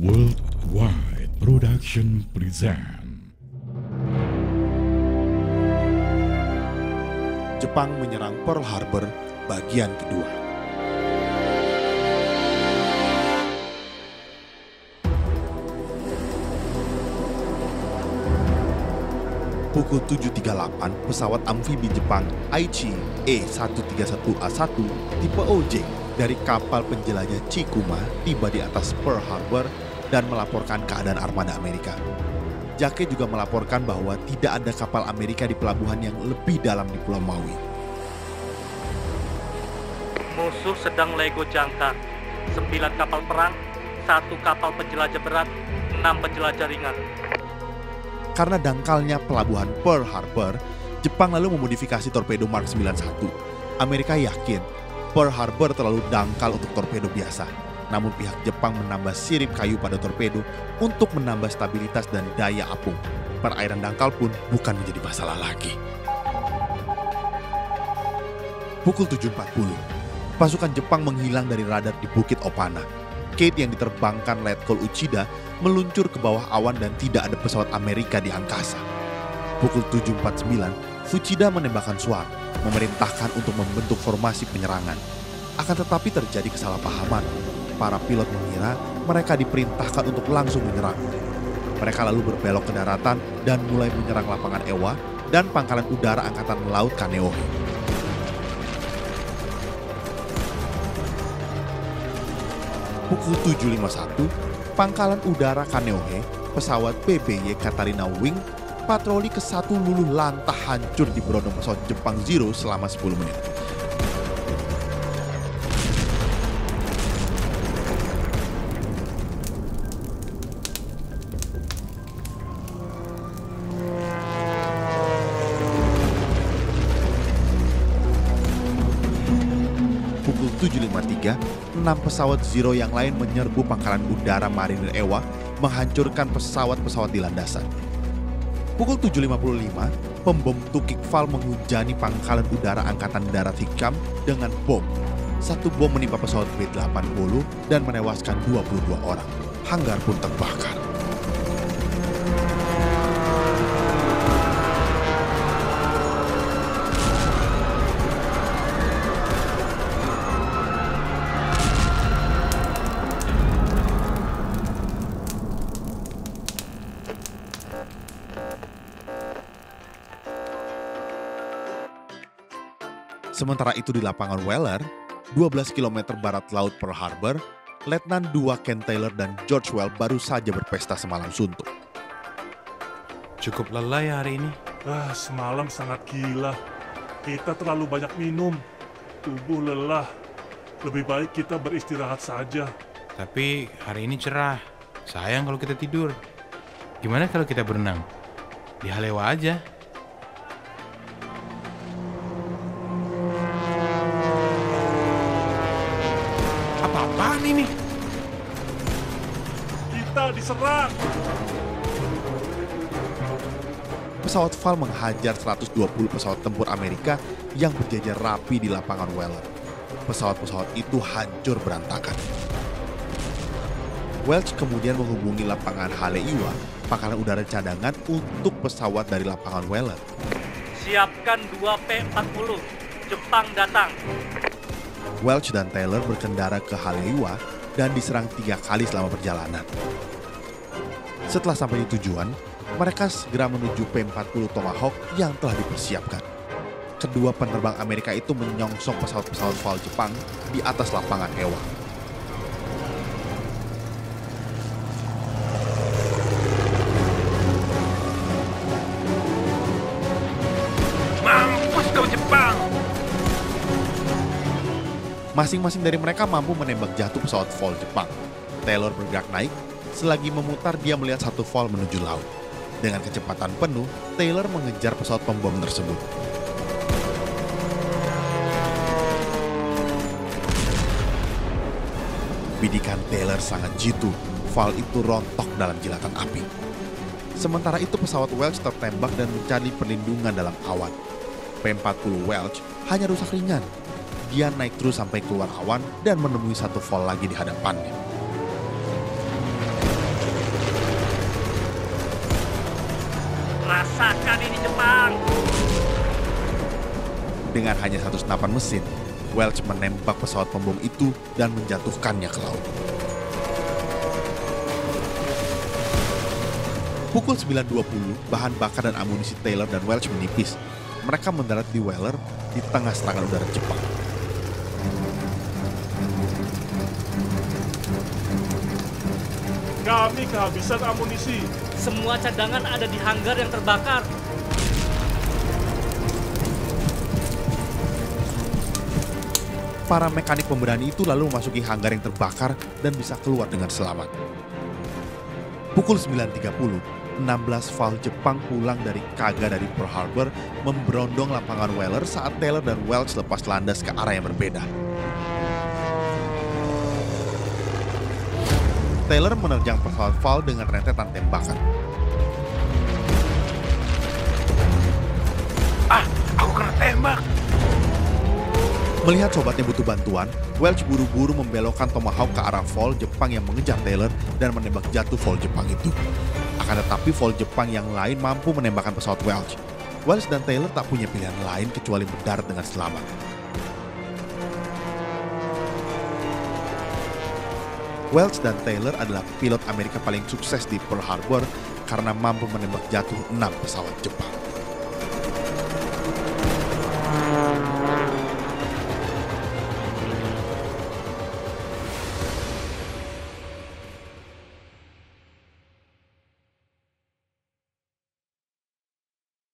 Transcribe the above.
Worldwide Production present Jepang menyerang Pearl Harbor bagian kedua. Pukul 7.38, pesawat amfibi Jepang Aichi E-131A1 tipe OJ dari kapal penjelajah Chikuma tiba di atas Pearl Harbor dan melaporkan keadaan armada Amerika. Jake juga melaporkan bahwa tidak ada kapal Amerika di pelabuhan yang lebih dalam di Pulau Maui. Musuh sedang lego jangkar. Sembilan kapal perang, satu kapal penjelajah berat, enam penjelajah ringan. Karena dangkalnya pelabuhan Pearl Harbor, Jepang lalu memodifikasi torpedo Mark 91. Amerika yakin Pearl Harbor terlalu dangkal untuk torpedo biasa. Namun pihak Jepang menambah sirip kayu pada torpedo untuk menambah stabilitas dan daya apung. Perairan dangkal pun bukan menjadi masalah lagi. Pukul 7.40, pasukan Jepang menghilang dari radar di Bukit Opana. Kate yang diterbangkan Letkol Uchida meluncur ke bawah awan dan tidak ada pesawat Amerika di angkasa. Pukul 7.49, Fuchida menembakkan suar, memerintahkan untuk membentuk formasi penyerangan. Akan tetapi terjadi kesalahpahaman. Para pilot mengira mereka diperintahkan untuk langsung menyerang. Mereka lalu berbelok ke daratan dan mulai menyerang lapangan Ewa dan pangkalan udara Angkatan Laut Kaneohe. Pukul 7.51, pangkalan udara Kaneohe, pesawat PBY Katarina Wing, patroli ke satu luluh lantah hancur di pesawat Jepang Zero selama 10 menit. 7.53, enam pesawat Zero yang lain menyerbu pangkalan udara Marinir Ewa menghancurkan pesawat-pesawat di landasan. Pukul 7.55, pembom Tukik Val menghujani pangkalan udara Angkatan Darat Hikam dengan bom. Satu bom menimpa pesawat B-80 dan menewaskan 22 orang. Hanggar pun terbakar. Sementara itu di lapangan Weller, 12 km barat laut Pearl Harbor, Letnan 2 Ken Taylor dan George Well baru saja berpesta semalam suntuk. Cukup lelah ya hari ini. Ah, semalam sangat gila. Kita terlalu banyak minum. Tubuh lelah. Lebih baik kita beristirahat saja. Tapi hari ini cerah. Sayang kalau kita tidur. Gimana kalau kita berenang? Di Halewa aja. Apa-apaan ini? Kita diserang. Pesawat Val menghajar 120 pesawat tempur Amerika yang berjajar rapi di lapangan Weller. Pesawat-pesawat itu hancur berantakan. Welch kemudian menghubungi lapangan Haleiwa, pangkalan udara cadangan untuk pesawat dari lapangan Weller. Siapkan 2 P-40. Jepang datang. Welch dan Taylor berkendara ke Haleiwa dan diserang tiga kali selama perjalanan. Setelah sampai di tujuan, mereka segera menuju P-40 Tomahawk yang telah dipersiapkan. Kedua penerbang Amerika itu menyongsong pesawat-pesawat Val Jepang di atas lapangan Ewa. Masing-masing dari mereka mampu menembak jatuh pesawat Vol Jepang. Taylor bergerak naik, selagi memutar dia melihat satu Vol menuju laut. Dengan kecepatan penuh, Taylor mengejar pesawat pembom tersebut. Bidikan Taylor sangat jitu, Val itu rontok dalam jilatan api. Sementara itu pesawat Welch tertembak dan mencari perlindungan dalam awan. P-40 Welch hanya rusak ringan. Dia naik terus sampai keluar awan dan menemui satu fall lagi di hadapannya. Rasakan ini Jepang! Dengan hanya satu senapan mesin, Welch menembak pesawat pembom itu dan menjatuhkannya ke laut. Pukul 9.20, bahan bakar dan amunisi Taylor dan Welch menipis. Mereka mendarat di Weller di tengah serangan udara Jepang. Kami kehabisan amunisi. Semua cadangan ada di hanggar yang terbakar. Para mekanik pemberani itu lalu memasuki hanggar yang terbakar dan bisa keluar dengan selamat. Pukul 9.30, 16 VAL Jepang pulang dari Kaga dari Pearl Harbor memberondong lapangan Weller saat Taylor dan Welch lepas landas ke arah yang berbeda. Taylor menerjang pesawat VAL dengan rentetan tembakan. Ah, aku kena tembak. Melihat sobatnya butuh bantuan, Welch buru-buru membelokkan Tomahawk ke arah Vol Jepang yang mengejar Taylor dan menembak jatuh Vol Jepang itu. Akan tetapi Vol Jepang yang lain mampu menembakkan pesawat Welch. Welch dan Taylor tak punya pilihan lain kecuali mendarat dengan selamat. Welch dan Taylor adalah pilot Amerika paling sukses di Pearl Harbor karena mampu menembak jatuh enam pesawat Jepang.